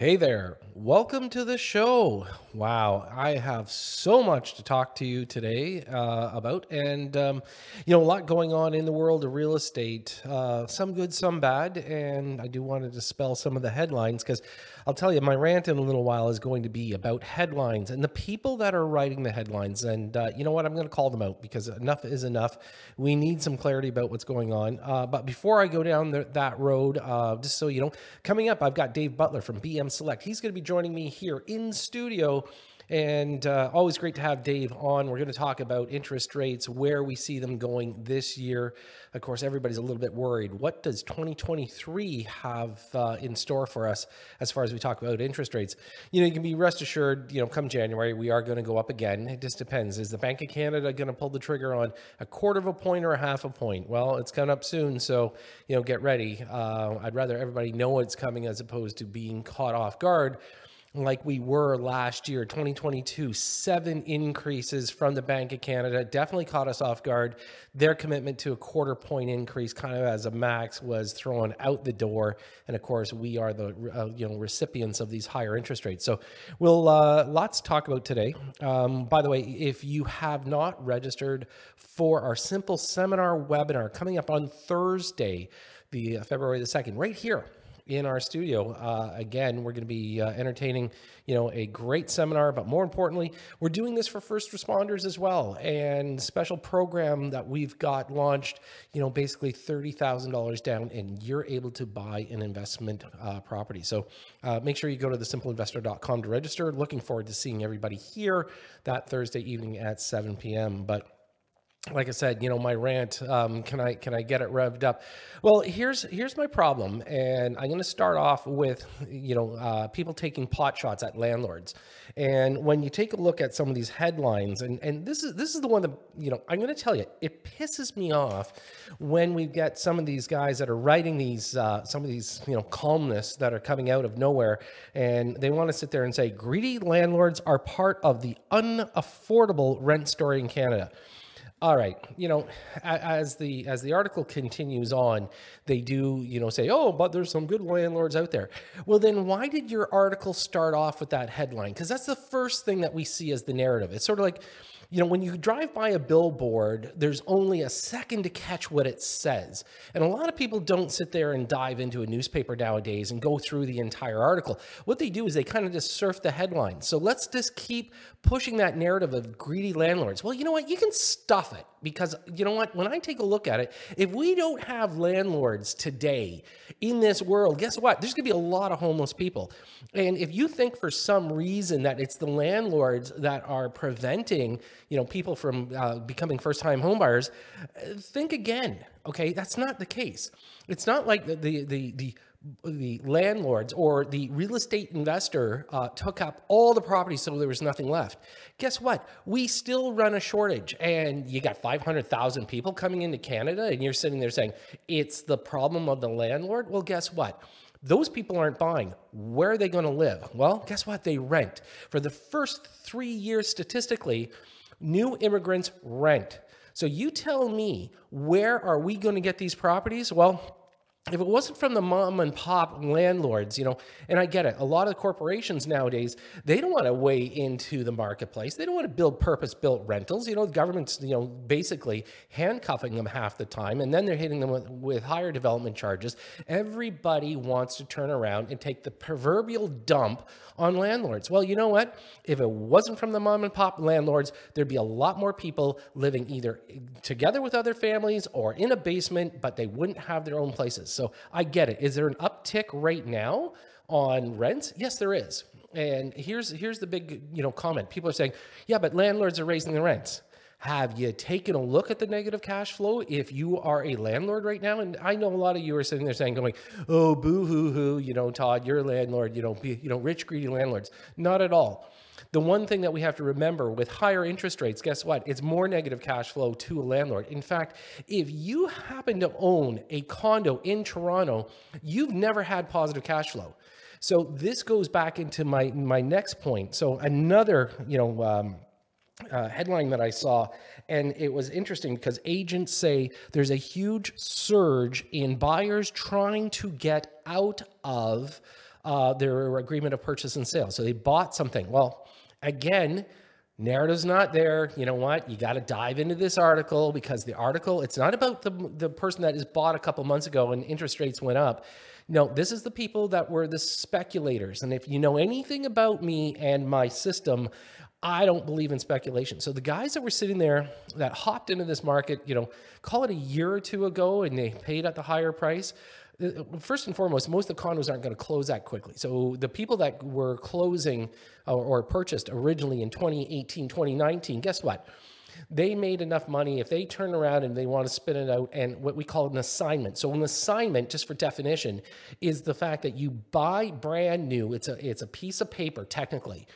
Hey there, welcome to the show. Wow, I have so much to talk to you today uh, about, and um, you know, a lot going on in the world of real estate, uh, some good, some bad, and I do want to dispel some of the headlines because I'll tell you, my rant in a little while is going to be about headlines and the people that are writing the headlines. And uh, you know what? I'm going to call them out because enough is enough. We need some clarity about what's going on. Uh, but before I go down the, that road, uh, just so you know, coming up, I've got Dave Butler from BM Select. He's going to be joining me here in studio and uh, always great to have Dave on. We're going to talk about interest rates, where we see them going this year. Of course, everybody's a little bit worried. What does 2023 have uh, in store for us as far as we talk about interest rates? You know, you can be rest assured, you know, come January, we are going to go up again. It just depends. Is the Bank of Canada going to pull the trigger on a quarter of a point or a half a point? Well, it's coming up soon. So, you know, get ready. Uh, I'd rather everybody know it's coming as opposed to being caught off guard like we were last year, 2022, seven increases from the Bank of Canada definitely caught us off guard. Their commitment to a quarter point increase, kind of as a max, was thrown out the door. And of course, we are the uh, you know recipients of these higher interest rates. So we'll uh, lots to talk about today. Um, by the way, if you have not registered for our simple seminar webinar coming up on Thursday, the uh, February the second, right here in our studio. Uh, again, we're going to be uh, entertaining, you know, a great seminar, but more importantly, we're doing this for first responders as well. And special program that we've got launched, you know, basically thirty thousand dollars down, and you're able to buy an investment uh, property. So uh, make sure you go to thesimpleinvestor.com to register. Looking forward to seeing everybody here that Thursday evening at seven p.m. But like I said, you know, my rant. Um, can I can I get it revved up? Well, here's here's my problem, and I'm going to start off with you know uh, people taking pot shots at landlords. And when you take a look at some of these headlines, and and this is this is the one that you know I'm going to tell you, it pisses me off when we get some of these guys that are writing these uh, some of these you know columnists that are coming out of nowhere, and they want to sit there and say greedy landlords are part of the unaffordable rent story in Canada. All right, you know, as the as the article continues on, they do, you know, say, "Oh, but there's some good landlords out there." Well, then why did your article start off with that headline? Cuz that's the first thing that we see as the narrative. It's sort of like you know, when you drive by a billboard, there's only a second to catch what it says. And a lot of people don't sit there and dive into a newspaper nowadays and go through the entire article. What they do is they kind of just surf the headline. So let's just keep pushing that narrative of greedy landlords. Well, you know what? You can stuff it because you know what? When I take a look at it, if we don't have landlords today in this world, guess what? There's going to be a lot of homeless people. And if you think for some reason that it's the landlords that are preventing, you know, people from uh, becoming first-time homebuyers, think again. Okay, that's not the case. It's not like the the the, the the landlords or the real estate investor uh, took up all the property so there was nothing left. Guess what? We still run a shortage, and you got 500,000 people coming into Canada, and you're sitting there saying it's the problem of the landlord. Well, guess what? Those people aren't buying. Where are they going to live? Well, guess what? They rent. For the first three years, statistically, new immigrants rent. So you tell me, where are we going to get these properties? Well, if it wasn't from the mom and pop landlords, you know, and I get it, a lot of corporations nowadays, they don't want to weigh into the marketplace. They don't want to build purpose built rentals. You know, the government's, you know, basically handcuffing them half the time, and then they're hitting them with, with higher development charges. Everybody wants to turn around and take the proverbial dump on landlords. Well, you know what? If it wasn't from the mom and pop landlords, there'd be a lot more people living either together with other families or in a basement, but they wouldn't have their own places. So I get it. Is there an uptick right now on rents? Yes, there is. And here's here's the big you know comment. People are saying, yeah, but landlords are raising the rents. Have you taken a look at the negative cash flow if you are a landlord right now? And I know a lot of you are sitting there saying, going, oh, boo hoo hoo, you know, Todd, you're a landlord, you know, be, you know, rich, greedy landlords. Not at all. The one thing that we have to remember with higher interest rates, guess what? It's more negative cash flow to a landlord. In fact, if you happen to own a condo in Toronto, you've never had positive cash flow. So this goes back into my my next point. So another, you know, um, uh, headline that I saw, and it was interesting because agents say there's a huge surge in buyers trying to get out of uh, their agreement of purchase and sale. So they bought something. Well, again, narrative's not there. You know what? You got to dive into this article because the article, it's not about the, the person that is bought a couple months ago and interest rates went up. No, this is the people that were the speculators. And if you know anything about me and my system, I don't believe in speculation. So the guys that were sitting there that hopped into this market, you know, call it a year or two ago and they paid at the higher price, Uh, first and foremost, most of the condos aren't going to close that quickly. So the people that were closing or, or, purchased originally in 2018, 2019, guess what? They made enough money if they turn around and they want to spin it out and what we call an assignment. So an assignment, just for definition, is the fact that you buy brand new. It's a it's a piece of paper technically.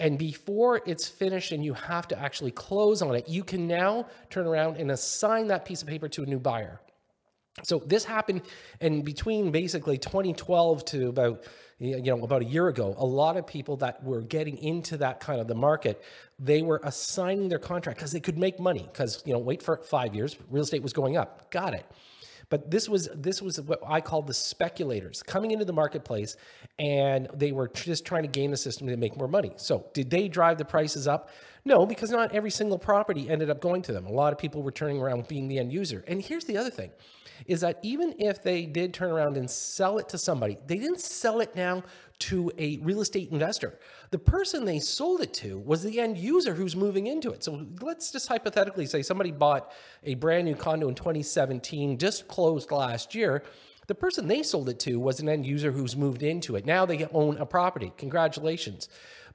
And before it's finished and you have to actually close on it, you can now turn around and assign that piece of paper to a new buyer. So this happened in between basically 2012 to about you know about a year ago. A lot of people that were getting into that kind of the market, they were assigning their contract because they could make money. Because you know, wait for five years, real estate was going up. Got it. But this was this was what I call the speculators coming into the marketplace, and they were just trying to game the system to make more money. So did they drive the prices up? No, because not every single property ended up going to them. A lot of people were turning around being the end user. And here's the other thing is that even if they did turn around and sell it to somebody, they didn't sell it now to a real estate investor. The person they sold it to was the end user who's moving into it. So let's just hypothetically say somebody bought a brand new condo in 2017, just closed last year. The person they sold it to was an end user who's moved into it. Now they own a property. Congratulations.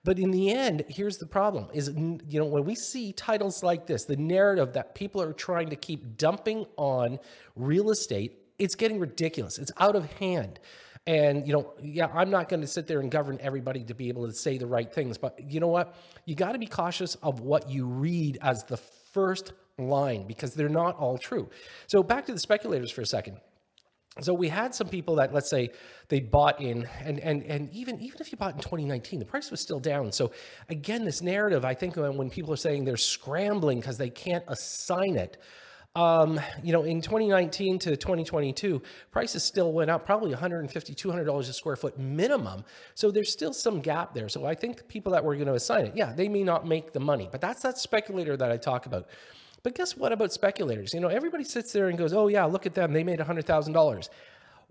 But in the end, here's the problem is, you know, when we see titles like this, the narrative that people are trying to keep dumping on real estate, it's getting ridiculous. It's out of hand. And, you know, yeah, I'm not going to sit there and govern everybody to be able to say the right things. But you know what? You got to be cautious of what you read as the first line because they're not all true. So back to the speculators for a second so we had some people that let's say they bought in and and and even even if you bought in 2019 the price was still down. So again this narrative i think when people are saying they're scrambling because they can't assign it um, you know in 2019 to 2022 prices still went up probably 150 200 dollars a square foot minimum. So there's still some gap there. So i think people that were going to assign it yeah they may not make the money but that's that speculator that i talk about but guess what about speculators? You know, everybody sits there and goes, oh, yeah, look at them. They made $100,000.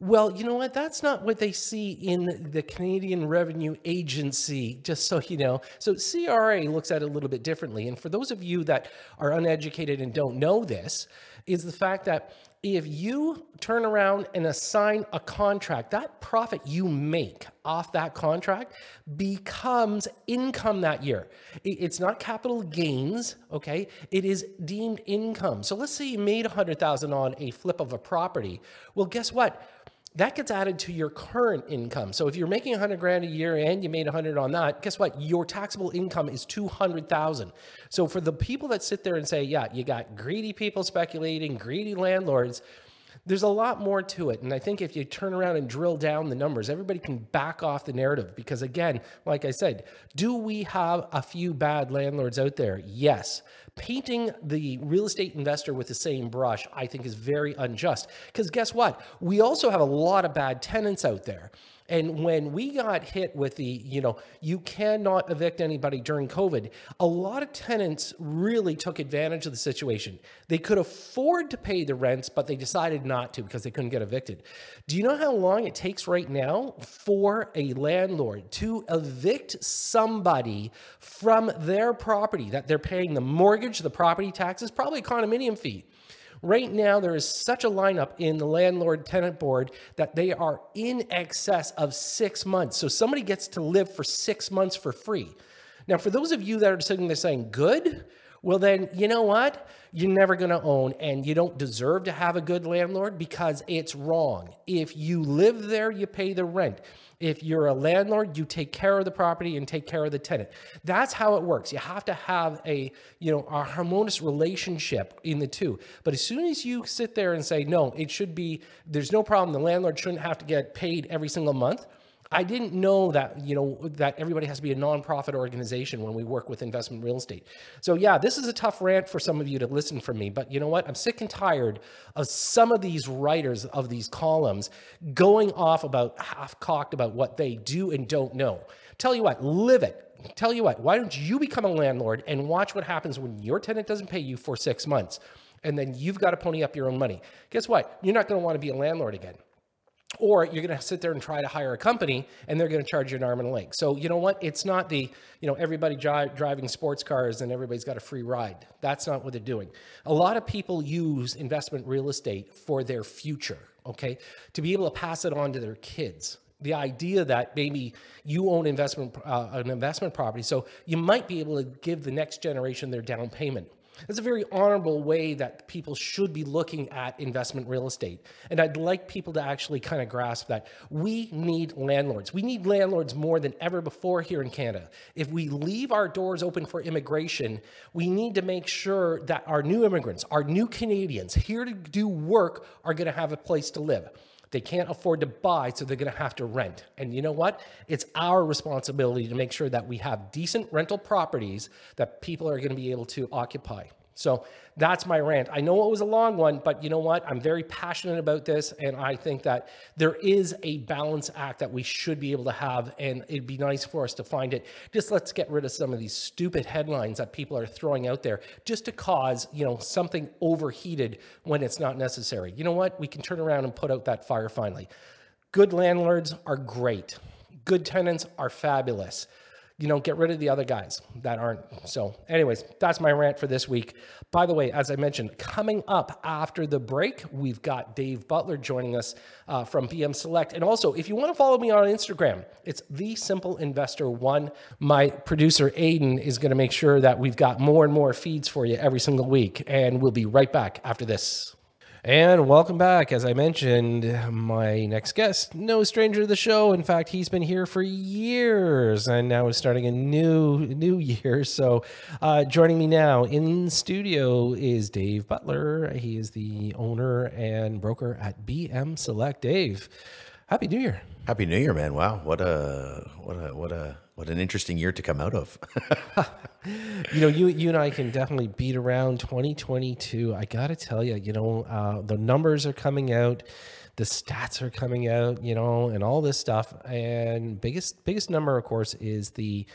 Well, you know what? That's not what they see in the Canadian Revenue Agency, just so you know. So, CRA looks at it a little bit differently. And for those of you that are uneducated and don't know this, is the fact that if you turn around and assign a contract, that profit you make off that contract becomes income that year. It's not capital gains, okay? It is deemed income. So let's say you made 100,000 on a flip of a property. Well, guess what? That gets added to your current income. So if you're making 100 grand a year and you made 100 on that, guess what? Your taxable income is 200,000. So for the people that sit there and say, yeah, you got greedy people speculating, greedy landlords, there's a lot more to it. And I think if you turn around and drill down the numbers, everybody can back off the narrative. Because again, like I said, do we have a few bad landlords out there? Yes. Painting the real estate investor with the same brush, I think, is very unjust. Because guess what? We also have a lot of bad tenants out there. And when we got hit with the, you know, you cannot evict anybody during COVID, a lot of tenants really took advantage of the situation. They could afford to pay the rents, but they decided not to because they couldn't get evicted. Do you know how long it takes right now for a landlord to evict somebody from their property that they're paying the mortgage, the property taxes, probably condominium fee? Right now, there is such a lineup in the landlord tenant board that they are in excess of six months. So somebody gets to live for six months for free. Now, for those of you that are sitting there saying, good, well, then, you know what? You're never going to own, and you don't deserve to have a good landlord because it's wrong. If you live there, you pay the rent. If you're a landlord, you take care of the property and take care of the tenant. That's how it works. You have to have a, you know, a harmonious relationship in the two. But as soon as you sit there and say, no, it should be, there's no problem, the landlord shouldn't have to get paid every single month. I didn't know that, you know, that everybody has to be a nonprofit organization when we work with investment real estate. So yeah, this is a tough rant for some of you to listen from me, but you know what? I'm sick and tired of some of these writers of these columns going off about half cocked about what they do and don't know. Tell you what, live it. Tell you what, why don't you become a landlord and watch what happens when your tenant doesn't pay you for six months and then you've got to pony up your own money. Guess what? You're not going to want to be a landlord again or you're going to sit there and try to hire a company and they're going to charge you an arm and a leg. So, you know what? It's not the, you know, everybody dri- driving sports cars and everybody's got a free ride. That's not what they're doing. A lot of people use investment real estate for their future, okay? To be able to pass it on to their kids. The idea that maybe you own investment uh, an investment property, so you might be able to give the next generation their down payment. It's a very honorable way that people should be looking at investment real estate. And I'd like people to actually kind of grasp that we need landlords. We need landlords more than ever before here in Canada. If we leave our doors open for immigration, we need to make sure that our new immigrants, our new Canadians here to do work, are going to have a place to live. They can't afford to buy, so they're going to have to rent. And you know what? It's our responsibility to make sure that we have decent rental properties that people are going to be able to occupy. So that's my rant. I know it was a long one, but you know what? I'm very passionate about this. And I think that there is a balance act that we should be able to have. And it'd be nice for us to find it. Just let's get rid of some of these stupid headlines that people are throwing out there just to cause, you know, something overheated when it's not necessary. You know what? We can turn around and put out that fire finally. Good landlords are great, good tenants are fabulous you know, get rid of the other guys that aren't. So, anyways, that's my rant for this week. By the way, as I mentioned, coming up after the break, we've got Dave Butler joining us uh, from BM Select. And also, if you want to follow me on Instagram, it's the Simple Investor One. My producer Aiden is going to make sure that we've got more and more feeds for you every single week. And we'll be right back after this. And welcome back. As I mentioned, my next guest, no stranger to the show. In fact, he's been here for years and now is starting a new new year. So, uh, joining me now in studio is Dave Butler. He is the owner and broker at BM Select. Dave, happy New Year. Happy New Year, man! Wow, what a what a what a what an interesting year to come out of. you know, you you and I can definitely beat around 2022. I got to tell you, you know, uh, the numbers are coming out, the stats are coming out, you know, and all this stuff. And biggest biggest number, of course, is the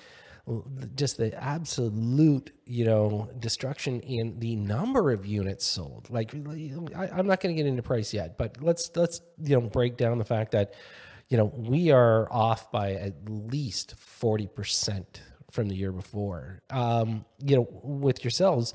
just the absolute you know destruction in the number of units sold like I, i'm not going to get into price yet but let's let's you know break down the fact that you know, we are off by at least 40% from the year before. Um, you know, with yourselves,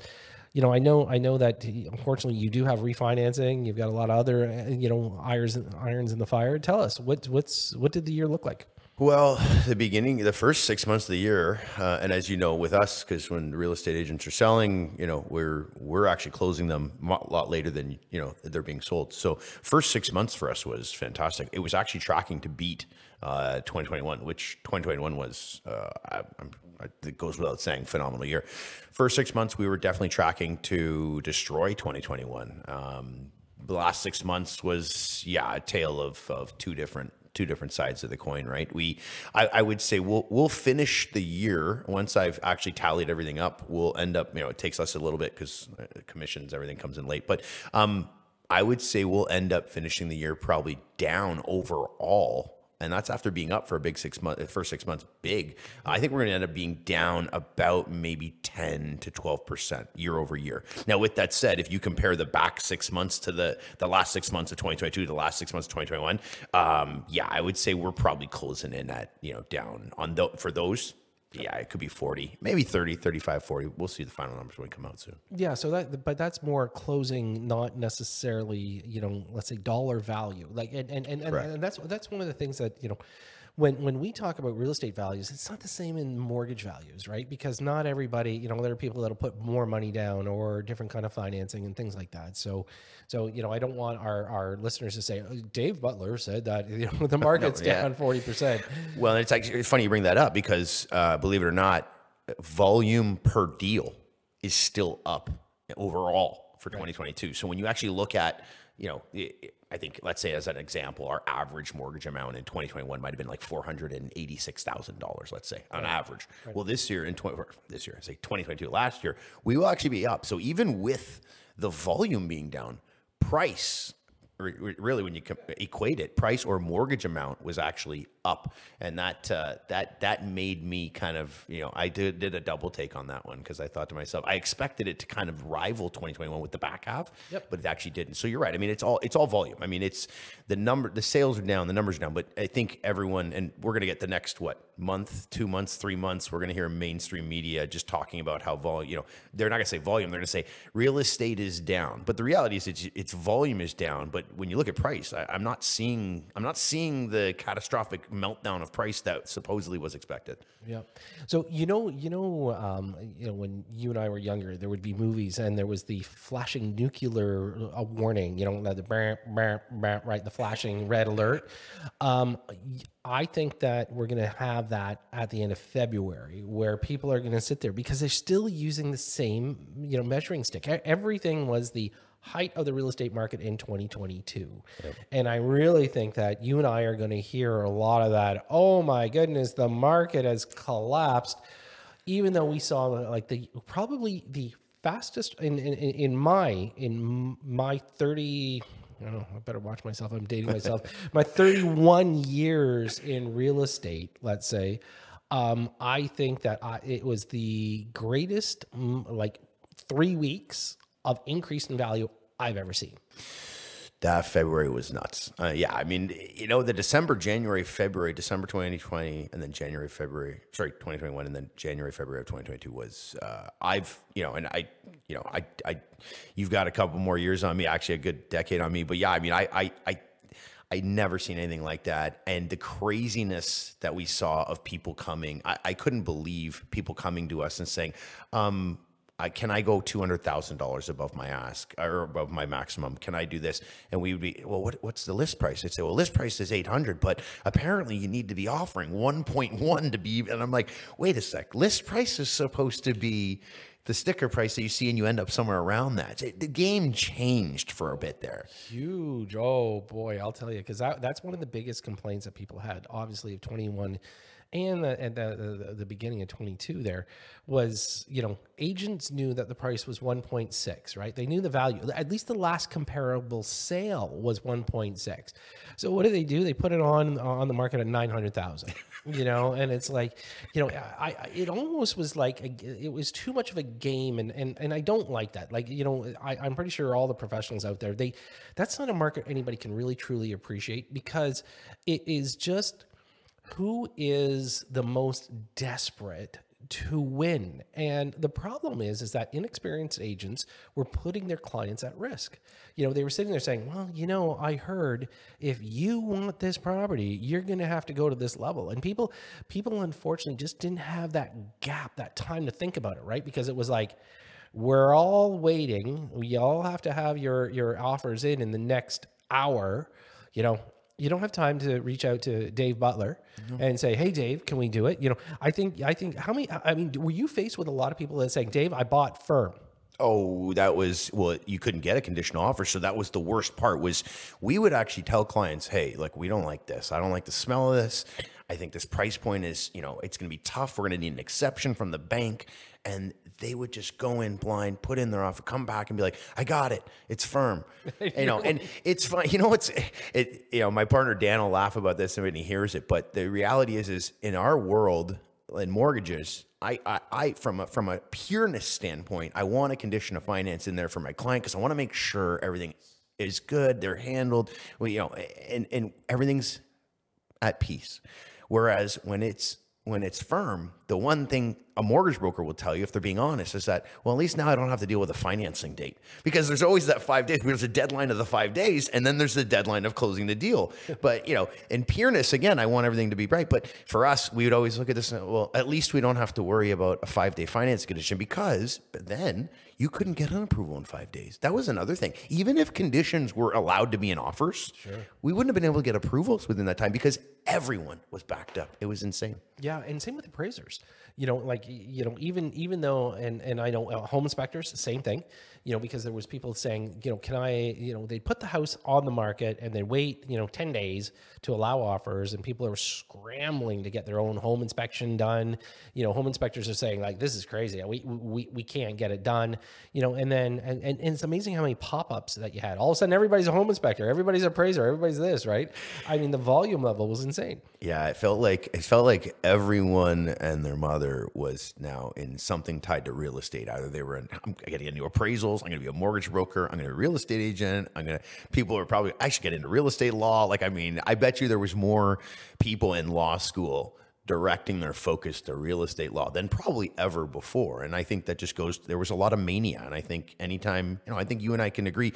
you know, I know, I know that unfortunately you do have refinancing. You've got a lot of other, uh, you know, irons, irons in the fire. Tell us what, what's, what did the year look like? Well, the beginning, the first six months of the year, uh, and as you know, with us, because when real estate agents are selling, you know, we're we're actually closing them a lot later than you know they're being sold. So, first six months for us was fantastic. It was actually tracking to beat uh, 2021, which 2021 was, uh, I, it goes without saying, phenomenal year. First six months, we were definitely tracking to destroy 2021. Um, the last six months was, yeah, a tale of of two different two different sides of the coin, right? We, I, I, would say we'll we'll finish the year once I've actually tallied everything up. We'll end up, you know, it takes us a little bit because uh, commissions, everything comes in late, but um, I would say we'll end up finishing the year probably down overall and that's after being up for a big six months, first six months, big. I think we're going to end up being down about maybe 10 to 12% year over year. Now, with that said, if you compare the back six months to the, the last six months of 2022 to the last six months of 2021, um, yeah, I would say we're probably closing in at, you know, down on the, for those yeah, it could be 40, maybe 30, 35, 40. We'll see the final numbers when we come out soon. Yeah, so that but that's more closing not necessarily, you know, let's say dollar value. Like and and and, and, and that's that's one of the things that, you know, when when we talk about real estate values, it's not the same in mortgage values, right? Because not everybody, you know, there are people that'll put more money down or different kind of financing and things like that. So, so you know, I don't want our our listeners to say oh, Dave Butler said that you know the market's no, yeah. down forty percent. Well, it's actually it's funny you bring that up because uh, believe it or not, volume per deal is still up overall for 2022. Right. So when you actually look at you know, i I think let's say as an example, our average mortgage amount in 2021 might have been like four hundred and eighty-six thousand dollars, let's say, on average. Well, this year in 20, or this year, say 2022, last year, we will actually be up. So even with the volume being down, price really when you equate it price or mortgage amount was actually up. And that uh, that that made me kind of you know I did did a double take on that one because I thought to myself I expected it to kind of rival 2021 with the back half Yep. but it actually didn't. So you're right. I mean it's all it's all volume. I mean it's the number the sales are down the numbers are down but I think everyone and we're going to get the next what month two months three months we're going to hear mainstream media just talking about how volume you know they're not going to say volume they're going to say real estate is down. But the reality is it's, it's volume is down but when you look at price I, I'm not seeing I'm not seeing the catastrophic meltdown of price that supposedly was expected Yeah. So you know, you know, um, you know, when you and I were younger, there would be movies, and there was the flashing nuclear uh, warning. You know, the right, the flashing red alert. Um, I think that we're going to have that at the end of February, where people are going to sit there because they're still using the same, you know, measuring stick. Everything was the height of the real estate market in 2022. And I really think that you and I are going to hear a lot of that. Oh my goodness, the market has collapsed. Even though we saw like the probably the fastest in in, in my in my 30 I don't know, I better watch myself. I'm dating myself. my 31 years in real estate, let's say, um, I think that I, it was the greatest mm, like three weeks of increase in value I've ever seen. that February was nuts. Uh, yeah, I mean, you know, the December, January, February, December 2020, and then January, February, sorry, 2021, and then January, February of 2022 was, uh, I've, you know, and I, you know, I, I, you've got a couple more years on me, actually a good decade on me, but yeah, I mean, I, I, I, I never seen anything like that. And the craziness that we saw of people coming, I, I couldn't believe people coming to us and saying, um, Can I go two hundred thousand dollars above my ask or above my maximum? Can I do this? And we would be, well, what, what's the list price? They'd say, well, list price is eight hundred, but apparently you need to be offering one point one to be. And I'm like, wait a sec, list price is supposed to be the sticker price that you see, and you end up somewhere around that. It- the game changed for a bit there. Huge. Oh boy, I'll tell you, because that, that's one of the biggest complaints that people had, obviously, of 21 and the, and the, the, the beginning of 22 there was, you know, agents knew that the price was 1.6, right? They knew the value. At least the last comparable sale was 1.6. So what do they do? They put it on on the market at 900,000. You know, and it's like, you know, I, I it almost was like a, it was too much of a game, and and and I don't like that. Like, you know, I, I'm pretty sure all the professionals out there, they that's not a market anybody can really truly appreciate because it is just who is the most desperate to win? And the problem is is that inexperienced agents were putting their clients at risk. You know they were sitting there saying well you know i heard if you want this property you're going to have to go to this level. And people people unfortunately just didn't have that gap that time to think about it right? Because it was like we're all waiting. We all have to have your your offers in in the next hour you know you don't have time to reach out to Dave Butler and say, "Hey, Dave, can we do it?" You know, I think, I think, how many? I mean, were you faced with a lot of people that saying, "Dave, I bought firm." Oh, that was well. You couldn't get a conditional offer, so that was the worst part. Was we would actually tell clients, "Hey, like we don't like this. I don't like the smell of this. I think this price point is, you know, it's going to be tough. We're going to need an exception from the bank." And they would just go in blind, put in their offer, come back and be like, "I got it. It's firm." you know, and it's fine. You know, it's it. You know, my partner Dan will laugh about this when he hears it, but the reality is, is in our world in mortgages, I, I, I from a from a pureness standpoint, I want a condition of finance in there for my client because I want to make sure everything is good, they're handled, well, you know, and and everything's at peace. Whereas when it's when it's firm, the one thing a mortgage broker will tell you, if they're being honest, is that, well, at least now I don't have to deal with a financing date because there's always that five days. There's a deadline of the five days, and then there's the deadline of closing the deal. But you know, in pureness, again, I want everything to be right. But for us, we would always look at this. and, Well, at least we don't have to worry about a five day financing condition because but then you couldn't get an approval in five days. That was another thing. Even if conditions were allowed to be in offers, we wouldn't have been able to get approvals within that time because everyone was backed up. It was insane. Yeah, and same with appraisers. You know, like you know, even even though, and and I know uh, home inspectors, same thing. You know, because there was people saying, you know, can I, you know, they put the house on the market and they wait, you know, ten days to allow offers, and people are scrambling to get their own home inspection done. You know, home inspectors are saying like, this is crazy. We we we can't get it done. You know, and then and and, and it's amazing how many pop ups that you had. All of a sudden, everybody's a home inspector, everybody's appraiser, everybody's this, right? I mean, the volume level was insane. Yeah, it felt like it felt like everyone and their mother was now in something tied to real estate. Either they were in, I'm going to get into appraisals, I'm going to be a mortgage broker, I'm going to be a real estate agent. I'm going to, people are probably, I should get into real estate law. Like, I mean, I bet you there was more people in law school directing their focus to real estate law than probably ever before. And I think that just goes, there was a lot of mania. And I think anytime, you know, I think you and I can agree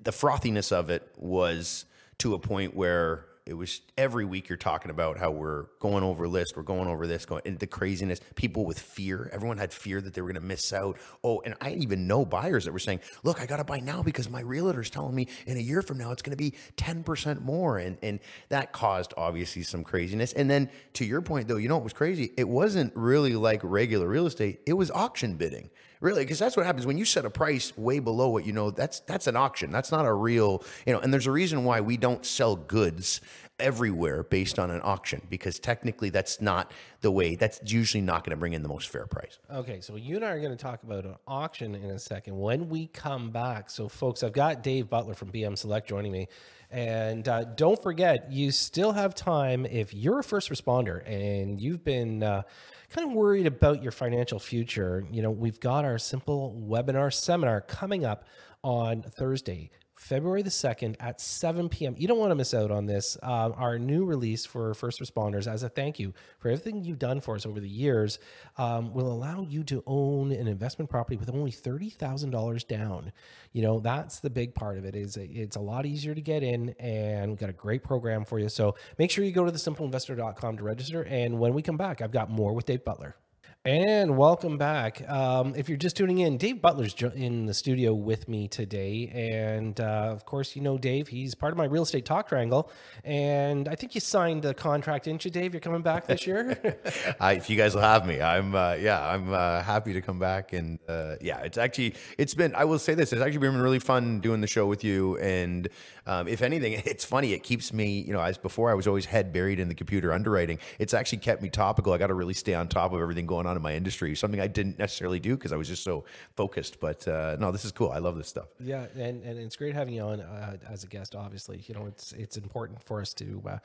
the frothiness of it was to a point where it was every week you're talking about how we're going over list, we're going over this, going and the craziness. People with fear, everyone had fear that they were going to miss out. Oh, and I even know buyers that were saying, "Look, I got to buy now because my realtor's telling me in a year from now it's going to be ten percent more," and and that caused obviously some craziness. And then to your point, though, you know what was crazy? It wasn't really like regular real estate; it was auction bidding really because that's what happens when you set a price way below what you know that's that's an auction that's not a real you know and there's a reason why we don't sell goods everywhere based on an auction because technically that's not the way that's usually not going to bring in the most fair price Okay, so you and I are going to talk about an auction in a second when we come back. So, folks, I've got Dave Butler from BM Select joining me. And uh, don't forget, you still have time if you're a first responder and you've been uh, kind of worried about your financial future. You know, we've got our simple webinar seminar coming up on Thursday. February the 2nd at 7 p.m. You don't want to miss out on this. Uh, our new release for first responders, as a thank you for everything you've done for us over the years, um, will allow you to own an investment property with only $30,000 down. You know, that's the big part of it is it's a lot easier to get in and we've got a great program for you. So make sure you go to thesimpleinvestor.com to register. And when we come back, I've got more with Dave Butler. And welcome back. Um, if you're just tuning in, Dave Butler's in the studio with me today. And uh, of course, you know Dave, he's part of my real estate talk triangle. And I think you signed a contract, didn't you, Dave? You're coming back this year? I, if you guys will have me, I'm uh, yeah, I'm uh, happy to come back. And uh, yeah, it's actually it's been. I will say this: it's actually been really fun doing the show with you. And um, if anything, it's funny. It keeps me, you know, as before I was always head buried in the computer underwriting. It's actually kept me topical. I got to really stay on top of everything going on in my industry. Something I didn't necessarily do because I was just so focused. But uh, no, this is cool. I love this stuff. Yeah, and, and it's great having you on uh, as a guest. Obviously, you know it's it's important for us to uh,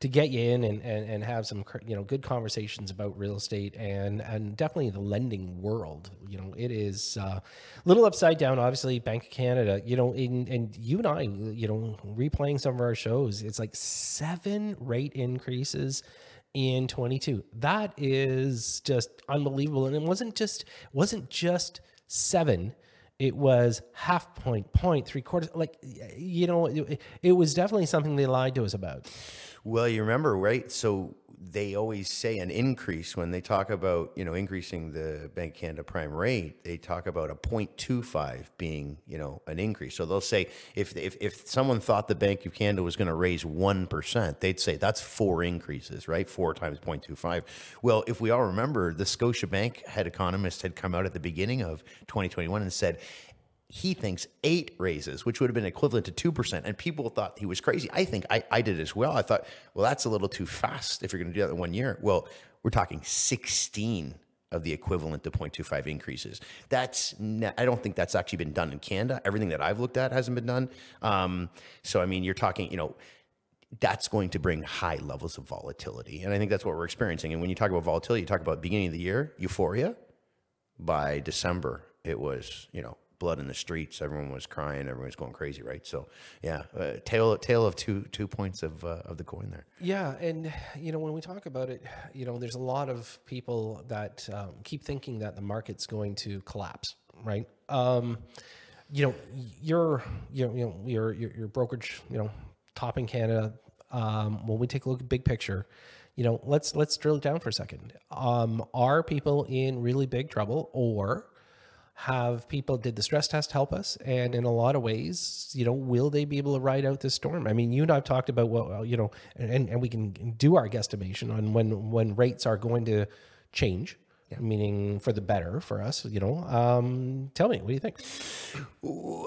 to get you in and, and, and have some you know good conversations about real estate and and definitely the lending world. You know, it is uh, a little upside down. Obviously, Bank of Canada. You know, in, and you and I, you know, replaying some of our shows, it's like seven rate increases in 22 that is just unbelievable. And it wasn't just wasn't just seven. It was half point point three quarters. Like you know it, it was definitely something they lied to us about Well, you remember, right? So they always say an increase when they talk about, you know, increasing the Bank Canada prime rate, they talk about a 0.25 being, you know, an increase. So they'll say if if, if someone thought the Bank of Canada was going to raise 1%, they'd say that's four increases, right? 4 times 0.25. Well, if we all remember, the Scotia Bank head economist had come out at the beginning of 2021 and said he thinks eight raises, which would have been equivalent to 2%. And people thought he was crazy. I think I, I did as well. I thought, well, that's a little too fast if you're going to do that in one year. Well, we're talking 16 of the equivalent to 0.25 increases. That's I don't think that's actually been done in Canada. Everything that I've looked at hasn't been done. Um, so I mean, you're talking, you know, that's going to bring high levels of volatility, and I think that's what we're experiencing. And when you talk about volatility, you talk about beginning of the year euphoria. By December, it was you know blood in the streets. Everyone was crying. Everyone was going crazy, right? So yeah, uh, tale tale of two two points of uh, of the coin there. Yeah, and you know when we talk about it, you know there's a lot of people that um, keep thinking that the market's going to collapse, right? Um, you know, your you know, you know your, your your brokerage, you know, top in Canada. Um, when we take a look at big picture, you know, let's let's drill it down for a second. Um, are people in really big trouble, or have people did the stress test help us? And in a lot of ways you know will they be able to ride out this storm? I mean you and i've talked about well uh, you know and, and we can do our guesstimation on when when rates are going to change meaning for the better for us you know um, tell me what do you think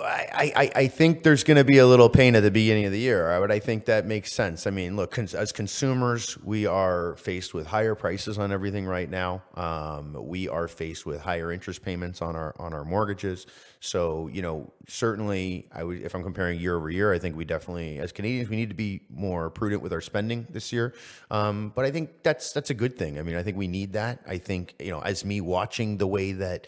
I, I, I think there's going to be a little pain at the beginning of the year, but I think that makes sense. I mean, look, cons- as consumers, we are faced with higher prices on everything right now. Um, we are faced with higher interest payments on our on our mortgages. So, you know, certainly, I would if I'm comparing year over year, I think we definitely, as Canadians, we need to be more prudent with our spending this year. Um, but I think that's that's a good thing. I mean, I think we need that. I think you know, as me watching the way that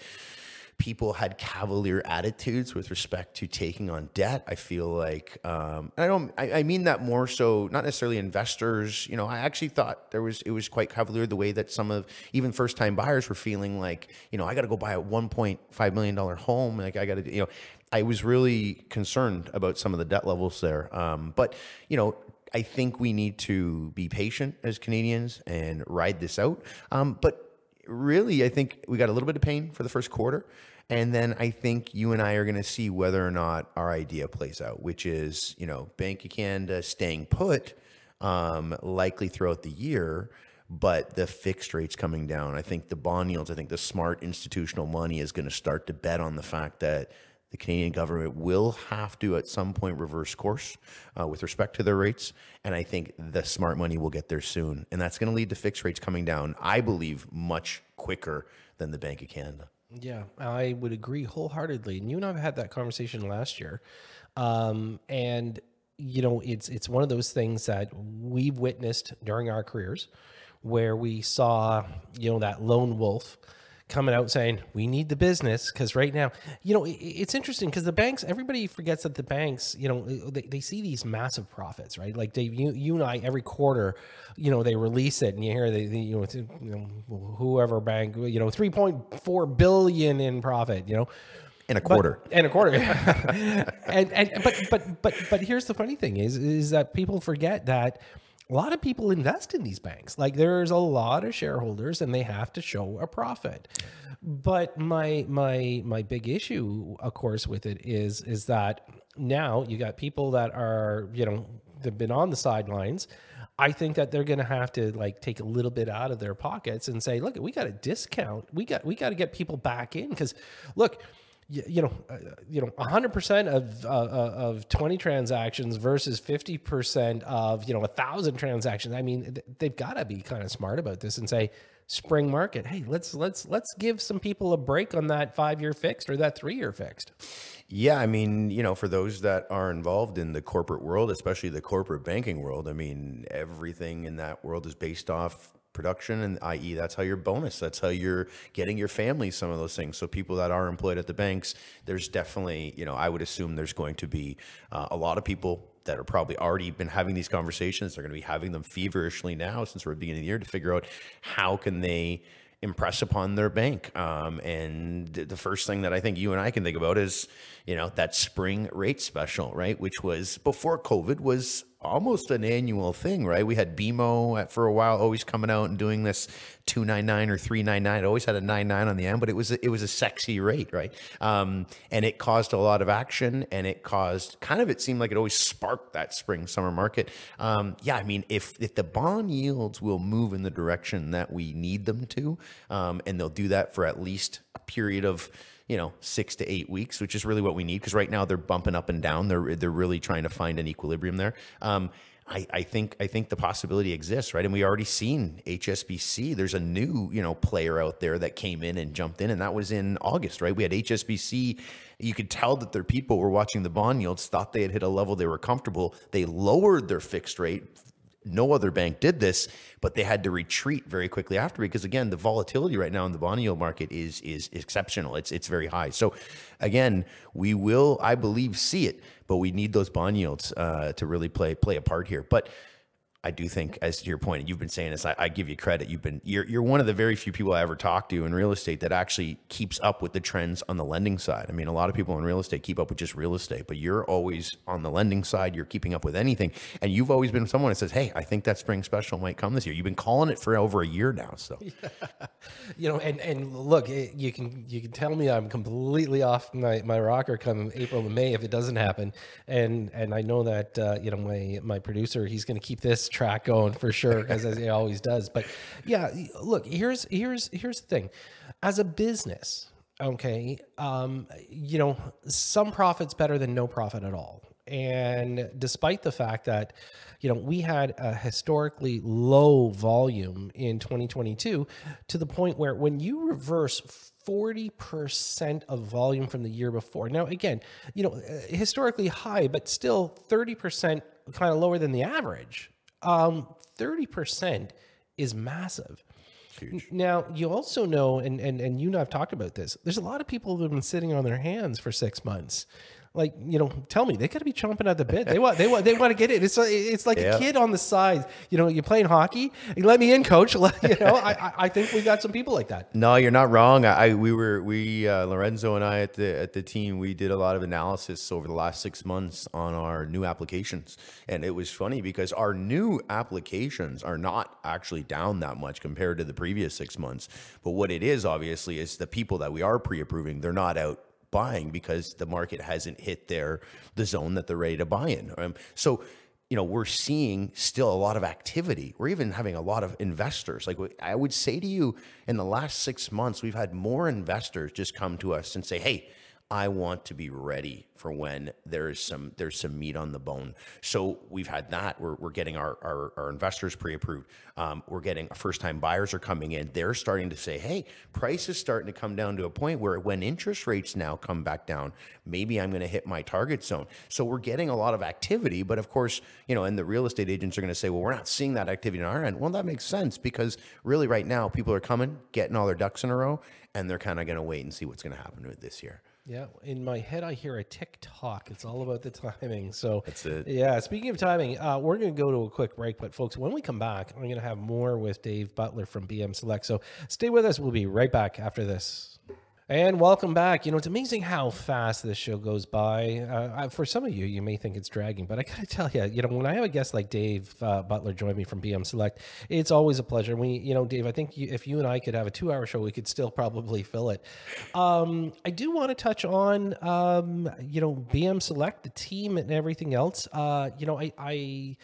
people had cavalier attitudes with respect to taking on debt. I feel like um, I don't. I, I, mean that more so, not necessarily investors. You know, I actually thought there was it was quite cavalier the way that some of even first time buyers were feeling like, you know, I got to go buy a one point five million dollar home. Like I got to, you know, I was really concerned about some of the debt levels there. Um, but you know, I think we need to be patient as Canadians and ride this out. Um, but really, I think we got a little bit of pain for the first quarter. And then I think you and I are going to see whether or not our idea plays out, which is, you know, Bank of Canada staying put um, likely throughout the year, but the fixed rates coming down. I think the bond yields, I think the smart institutional money is going to start to bet on the fact that the Canadian government will have to at some point reverse course uh, with respect to their rates. And I think the smart money will get there soon. And that's going to lead to fixed rates coming down, I believe, much quicker than the Bank of Canada. Yeah, I would agree wholeheartedly. And you and I had that conversation last year. Um, and you know, it's it's one of those things that we've witnessed during our careers where we saw, you know, that lone wolf coming out saying we need the business because right now you know it's interesting because the banks everybody forgets that the banks you know uh, they, they see these massive profits right? Like dave you, you and i every quarter you know they release it and you hear they, they you, know, you know whoever bank you know 3.4 billion in profit you know? In a quarter. but, and a quarter. And and but but but but here's the funny thing is is that people forget that a lot of people invest in these banks. Like there's a lot of shareholders and they have to show a profit. But my my my big issue of course with it is is that now you got people that are, you know, they've been on the sidelines. I think that they're going to have to like take a little bit out of their pockets and say, look, we got a discount. We got we got to get people back in cuz look, you know, uh, you know, 100% of uh, uh, of 20 transactions versus 50% of, you know, a 1000 transactions. I mean, they've got to be kind of smart about this and say spring market, hey, let's let's let's give some people a break on that 5-year fixed or that 3-year fixed. Yeah, I mean, you know, for those that are involved in the corporate world, especially the corporate banking world, I mean, everything in that world is based off production and i.e that's how your bonus that's how you're getting your family some of those things so people that are employed at the banks there's definitely you know i would assume there's going to be uh, a lot of people that are probably already been having these conversations they're going to be having them feverishly now since we're the beginning of the year to figure out how can they impress upon their bank. Um, and the first thing that I think you and I can think about is, you know, that spring rate special, right? Which was before COVID was almost an annual thing, right? We had BMO for a while, always coming out and doing this two nine nine or three nine nine. It always had a nine nine on the end, but it was it was a sexy rate, right? Um, and it caused a lot of action, and it caused kind of it seemed like it always sparked that spring summer market. Um, yeah, I mean, if if the bond yields will move in the direction that we need them to, um, and they'll do that for at least a period of you know six to eight weeks, which is really what we need because right now they're bumping up and down. They're they're really trying to find an equilibrium there. Um, I, I, think I think the possibility exists, right? And we already seen HSBC. There's a new you know player out there that came in and jumped in, and that was in August, right? We had HSBC. You could tell that their people were watching the bond yields, thought they had hit a level they were comfortable. They lowered their fixed rate no other bank did this, but they had to retreat very quickly after because again, the volatility right now in the bond yield market is is exceptional. It's it's very high. So again, we will, I believe, see it, but we need those bond yields uh, to really play play a part here. But I do think, as to your point, you've been saying this. I, I, give you credit. You've been you're you're one of the very few people I ever talk to in real estate that actually keeps up with the trends on the lending side. I mean, a lot of people in real estate keep up with just real estate, but you're always on the lending side. You're keeping up with anything, and you've always been someone that says, "Hey, I think that spring special might come this year." You've been calling it for over a year now. So, you know, and and look, you can you can tell me I'm completely off my my rocker come April and May if it doesn't happen, and and I know that uh, you know my my producer he's going to keep this track going for sure because as he always does. But yeah, look, here's here's here's the thing. As a business, okay, um, you know, some profits better than no profit at all. And despite the fact that, you know, we had a historically low volume in 2022 to the point where when you reverse 40% of volume from the year before. Now, again, you know, historically high, but still 30% kind of lower than the average um, 30% is massive. Huge. Now, you also know, and, and, and you and I have talked about this, there's a lot of people who have been sitting on their hands for six months like you know tell me they got to be chomping at the bit. They want they want they want to get it. It's it's like yeah. a kid on the side. You know you're playing hockey you let me in coach. You know I, I think we got some people like that. No you're not wrong. I we were we uh, lorenzo and i at the at the team we did a lot of analysis over the last six months on our new applications. And it was funny because our new applications are not actually down that much compared to the previous six months. But what it is obviously is the people that we are pre-approving they're not out buying because the market hasn't hit their the zone that they're ready to buy in. Um, so you know we're seeing still a lot of activity we're even having a lot of investors like i would say to you in the last six months we've had more investors just come to us and say hey I want to be ready for when there's some there's some meat on the bone. So we've had that. We're, we're getting our, our, our investors pre-approved. Um, we're getting first time buyers are coming in. They're starting to say, hey, price is starting to come down to a point where when interest rates now come back down, maybe I'm going to hit my target zone. So we're getting a lot of activity. But of course, you know, and the real estate agents are going to say, well, we're not seeing that activity on our end. Well, that makes sense because really right now people are coming, getting all their ducks in a row, and they're kind of going to wait and see what's going to happen with this year. Yeah, in my head, I hear a tick tock. It's all about the timing. So that's it. Yeah. Speaking of timing, uh, we're going to go to a quick break, but folks, when we come back, I'm going to have more with Dave Butler from BM Select. So stay with us. We'll be right back after this. And welcome back. You know, it's amazing how fast this show goes by. Uh, for some of you, you may think it's dragging, but I got to tell you, you know, when I have a guest like Dave uh, Butler join me from BM Select, it's always a pleasure. We, you know, Dave, I think you, if you and I could have a two-hour show, we could still probably fill it. Um, I do want to touch on, um, you know, BM Select, the team, and everything else. Uh, you know, I, I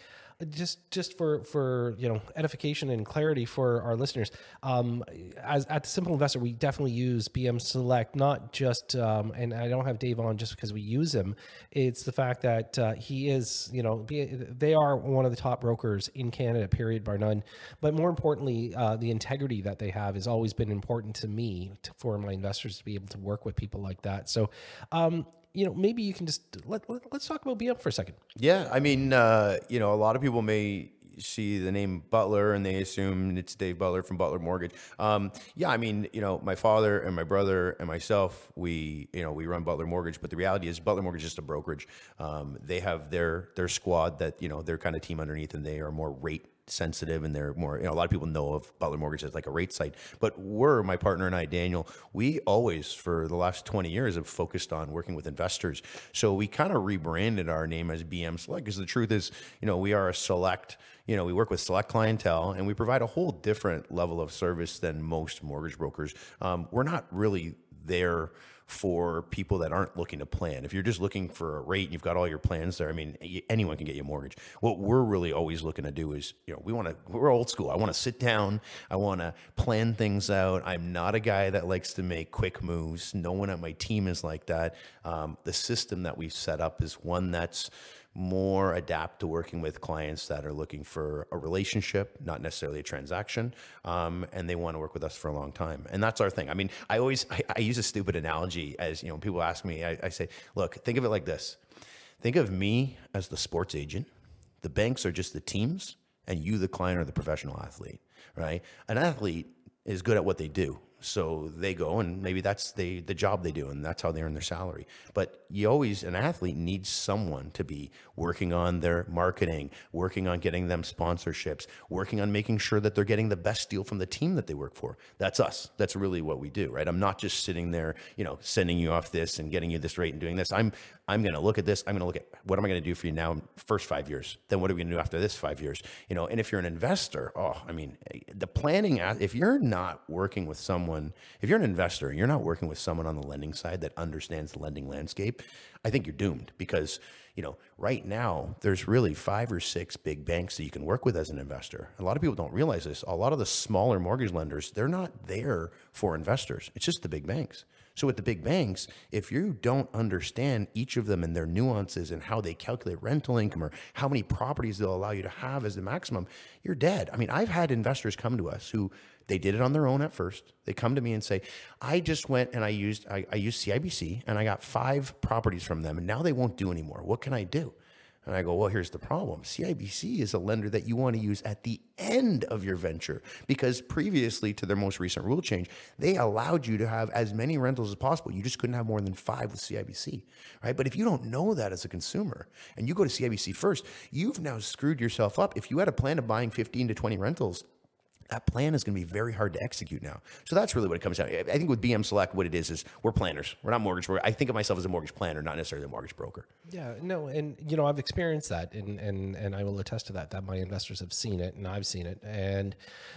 just just for for you know edification and clarity for our listeners um, as at the simple investor we definitely use bm select not just um, and i don't have dave on just because we use him. It's the fact that uh, he is you know they are one of the top brokers in canada period bar none. But more importantly uh, the integrity that they have has always been important to me to, for my investors to be able to work with people like that. So um, you know, maybe you can just let, let us talk about BM for a second. Yeah, I mean, uh, you know, a lot of people may see the name Butler and they assume it's Dave Butler from Butler Mortgage. Um, yeah, I mean, you know, my father and my brother and myself, we, you know, we run Butler Mortgage, but the reality is Butler Mortgage is just a brokerage. Um, they have their their squad that you know their kind of team underneath, and they are more rate sensitive and they're more, you know, a lot of people know of Butler Mortgage as like a rate site. But we're, my partner and I, Daniel, we always, for the last 20 years, have focused on working with investors. So we kind of rebranded our name as BM Select because the truth is, you know, we are a select, you know, we work with select clientele and we provide a whole different level of service than most mortgage brokers. Um, we're not really there for people that aren't looking to plan. If you're just looking for a rate and you've got all your plans there, I mean, anyone can get you a mortgage. What we're really always looking to do is, you know, we want to, we're old school. I want to sit down. I want to plan things out. I'm not a guy that likes to make quick moves. No one at my team is like that. Um, the system that we've set up is one that's more adapt to working with clients that are looking for a relationship, not necessarily a transaction, um, and they want to work with us for a long time. And that's our thing. I mean, I always I, I use a stupid analogy as you know people ask me. I, I say, look, think of it like this: think of me as the sports agent. The banks are just the teams, and you, the client, are the professional athlete. Right? An athlete is good at what they do So they go and maybe that's the the job they do and that's how they earn their salary. But you always an athlete needs someone to be working on their marketing, working on getting them sponsorships, working on making sure that they're getting the best deal from the team that they work for. That's us. That's really what we do, right? I'm not just sitting there, you know, sending you off this and getting you this rate and doing this. I'm I'm going to look at this. I'm going to look at what am I going to do for you now first 5 years. Then what are we going to do after this 5 years? You know, and if you're an investor, oh, I mean, the planning if you're not working with someone, if you're an investor and you're not working with someone on the lending side that understands the lending landscape, I think you're doomed because, you know, right now there's really five or six big banks that you can work with as an investor. A lot of people don't realize this. A lot of the smaller mortgage lenders, they're not there for investors. It's just the big banks. So with the big banks, if you don't understand each of them and their nuances and how they calculate rental income or how many properties they'll allow you to have as the maximum, you're dead. I mean, I've had investors come to us who they did it on their own at first. They come to me and say, I just went and I used I, I used CIBC and I got five properties from them and now they won't do anymore. What can I do? And I go, well, here's the problem. CIBC is a lender that you want to use at the end of your venture because previously to their most recent rule change, they allowed you to have as many rentals as possible. You just couldn't have more than five with CIBC, right? But if you don't know that as a consumer and you go to CIBC first, you've now screwed yourself up. If you had a plan of buying 15 to 20 rentals, that plan is going to be very hard to execute now. So that's really what it comes down. to. I think with BM Select, what it is is we're planners. We're not mortgage. I think of myself as a mortgage planner, not necessarily a mortgage broker. Yeah, no, and you know I've experienced that, and and and I will attest to that. That my investors have seen it, and I've seen it, and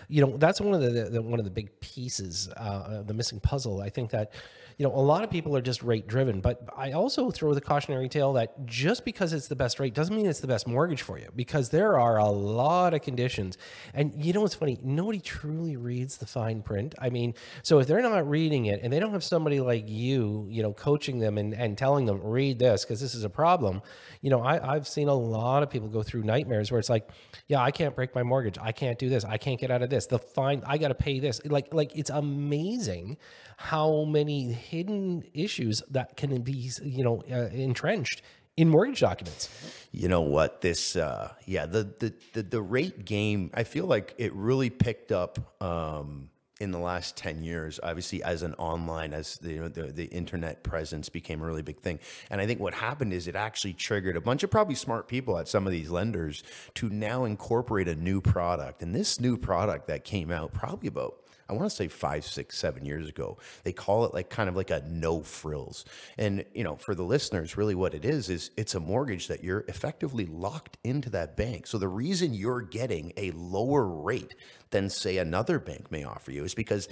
you know that's one of the, the one of the big pieces, uh, the missing puzzle. I think that you know, a lot of people are just rate driven, but I also throw the cautionary tale that just because it's the best rate doesn't mean it's the best mortgage for you because there are a lot of conditions. And you know what's funny? Nobody truly reads the fine print. I mean, so if they're not reading it and they don't have somebody like you, you know, coaching them and, and telling them, read this because this is a problem, you know, I, I've seen a lot of people go through nightmares where it's like, yeah, I can't break my mortgage. I can't do this. I can't get out of this. The fine, I got to pay this. Like, like it's amazing how many hidden issues that can be, you know, uh, entrenched in mortgage documents. You know what? This, uh, yeah, the, the the the rate game. I feel like it really picked up. Um, in the last 10 years obviously as an online as the, you know, the, the internet presence became a really big thing and i think what happened is it actually triggered a bunch of probably smart people at some of these lenders to now incorporate a new product and this new product that came out probably about I want to say five, six, seven years ago. They call it like kind of like a no frills. And, you know, for the listeners, really what it is, is it's a mortgage that you're effectively locked into that bank. So the reason you're getting a lower rate than, say, another bank may offer you is because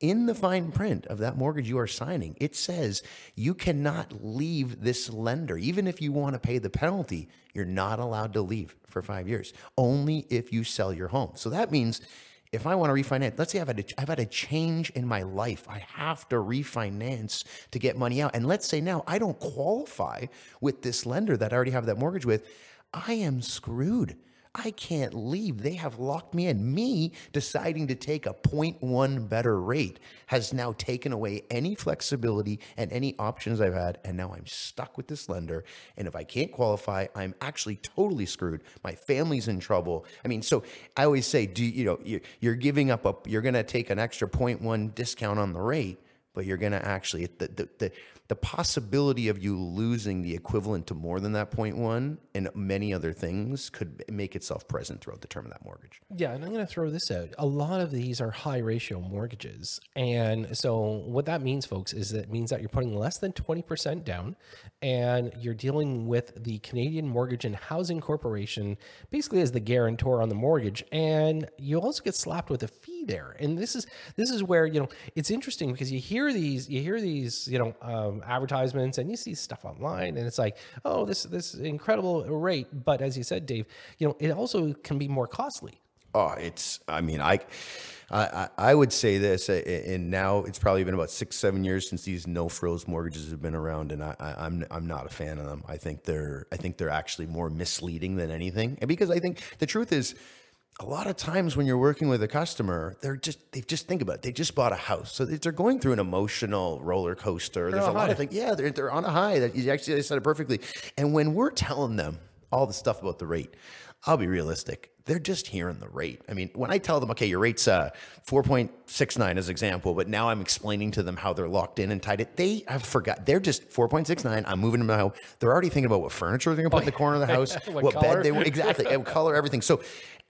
in the fine print of that mortgage you are signing, it says you cannot leave this lender. Even if you want to pay the penalty, you're not allowed to leave for five years, only if you sell your home. So that means if I want to refinance, let's say I've had, a, I've had a change in my life. I have to refinance to get money out. And let's say now I don't qualify with this lender that I already have that mortgage with. I am screwed I can't leave. They have locked me in. Me deciding to take a 0.1 better rate has now taken away any flexibility and any options I've had. And now I'm stuck with this lender. And if I can't qualify, I'm actually totally screwed. My family's in trouble. I mean, so I always say, do you know, you're giving up a, you're going to take an extra 0.1 discount on the rate but you're going to actually the, the, the, the possibility of you losing the equivalent to more than that 0.1 and many other things could make itself present throughout the term of that mortgage. Yeah, and I'm going to throw this out. A lot of these are high ratio mortgages. And so what that means folks is that it means that you're putting less than 20% down and you're dealing with the Canadian Mortgage and Housing Corporation basically as the guarantor on the mortgage and you also get slapped with a fee there. And this is this is where, you know, it's interesting because you hear these you hear these, you know, um, advertisements and you see stuff online and it's like, oh, this this incredible rate. But as you said, Dave, you know, it also can be more costly. Oh, it's. I mean, I, I, I would say this, and now it's probably been about six, seven years since these no frills mortgages have been around, and I, I, I'm, I'm not a fan of them. I think they're, I think they're actually more misleading than anything, and because I think the truth is, a lot of times when you're working with a customer, they're just they just think about it. They just bought a house, so they're going through an emotional roller coaster. There's a lot of things. Yeah, they're they're on a high. That you actually said it perfectly. And when we're telling them all the stuff about the rate, I'll be realistic. they're just hearing the rate. I mean, when I tell them, okay, your rate's uh, 4.69 as example, but now I'm explaining to them how they're locked in and tied it, they have forgot. They're just 4.69. I'm moving them now. They're already thinking about what furniture they're going to put in the corner of the house, What what, bed they want, exactly, and color, everything. So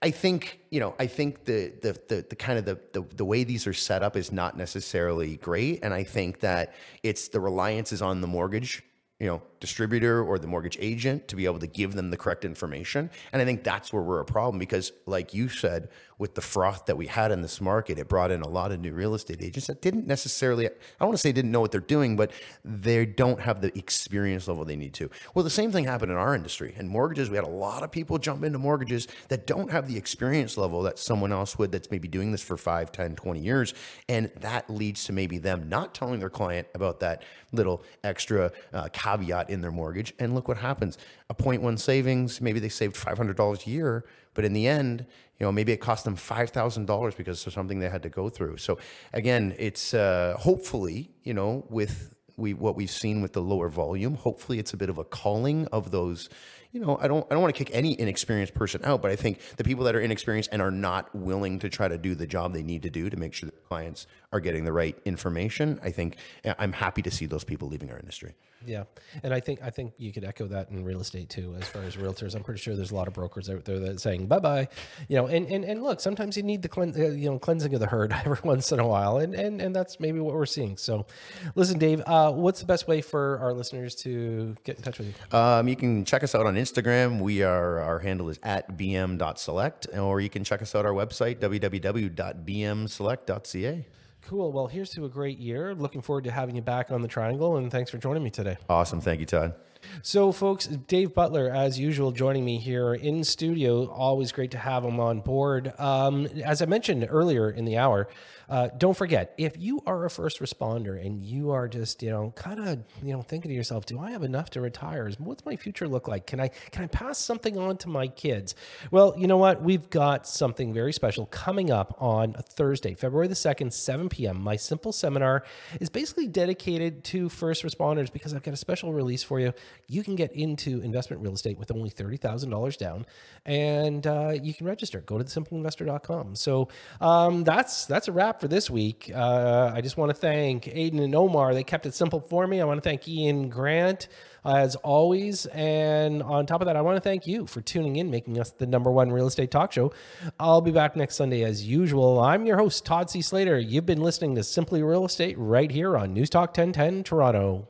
I think, you know, I think the, the, the, the kind of the, the, the way these are set up is not necessarily great. And I think that it's the reliance is on the mortgage you know, distributor or the mortgage agent to be able to give them the correct information. And I think that's where we're a problem because, like you said, with the froth that we had in this market, it brought in a lot of new real estate agents that didn't necessarily, I don't want to say didn't know what they're doing, but they don't have the experience level they need to. Well, the same thing happened in our industry. In mortgages, we had a lot of people jump into mortgages that don't have the experience level that someone else would that's maybe doing this for 5, 10, 20 years. And that leads to maybe them not telling their client about that little extra uh, caveat in their mortgage. And look what happens. A 0.1 savings, maybe they saved $500 a year, but in the end, you know, maybe it cost them $5,000 because of something they had to go through. So again, it's uh, hopefully, you know, with we what we've seen with the lower volume, hopefully it's a bit of a calling of those, you know, I don't I don't want to kick any inexperienced person out, but I think the people that are inexperienced and are not willing to try to do the job they need to do to make sure that clients are getting the right information, I think uh, I'm happy to see those people leaving our industry. Yeah, and I think I think you could echo that in real estate too. As far as realtors, I'm pretty sure there's a lot of brokers out there that are saying bye bye. You know, and, and and look, sometimes you need the clean, uh, you know cleansing of the herd every once in a while, and and and that's maybe what we're seeing. So, listen, Dave, uh, what's the best way for our listeners to get in touch with you? Um, you can check us out on Instagram. We are our handle is at bm.select, or you can check us out our website www.bmselect.ca. Cool. Well, here's to a great year. Looking forward to having you back on the Triangle, and thanks for joining me today. Awesome, thank you, Todd. So, folks, Dave Butler, as usual, joining me here in studio. Always great to have him on board. Um, as I mentioned earlier in the hour, uh, don't forget if you are a first responder and you are just, you know, kind of, you know, thinking to yourself, "Do I have enough to retire? What's my future look like? Can I can I pass something on to my kids?" Well, you know what? We've got something very special coming up on Thursday, February the second, 7 p.m. My simple seminar is basically dedicated to first responders because I've got a special release for you you can get into investment real estate with only $30,000 down and uh, you can register. Go to thesimpleinvestor.com. So um, that's that's a wrap for this week. Uh, I just want to thank Aiden and Omar. They kept it simple for me. I want to thank Ian Grant as always. And on top of that, I want to thank you for tuning in, making us the number one real estate talk show. I'll be back next Sunday as usual. I'm your host, Todd C. Slater. You've been listening to Simply Real Estate right here on News Talk 1010 Toronto.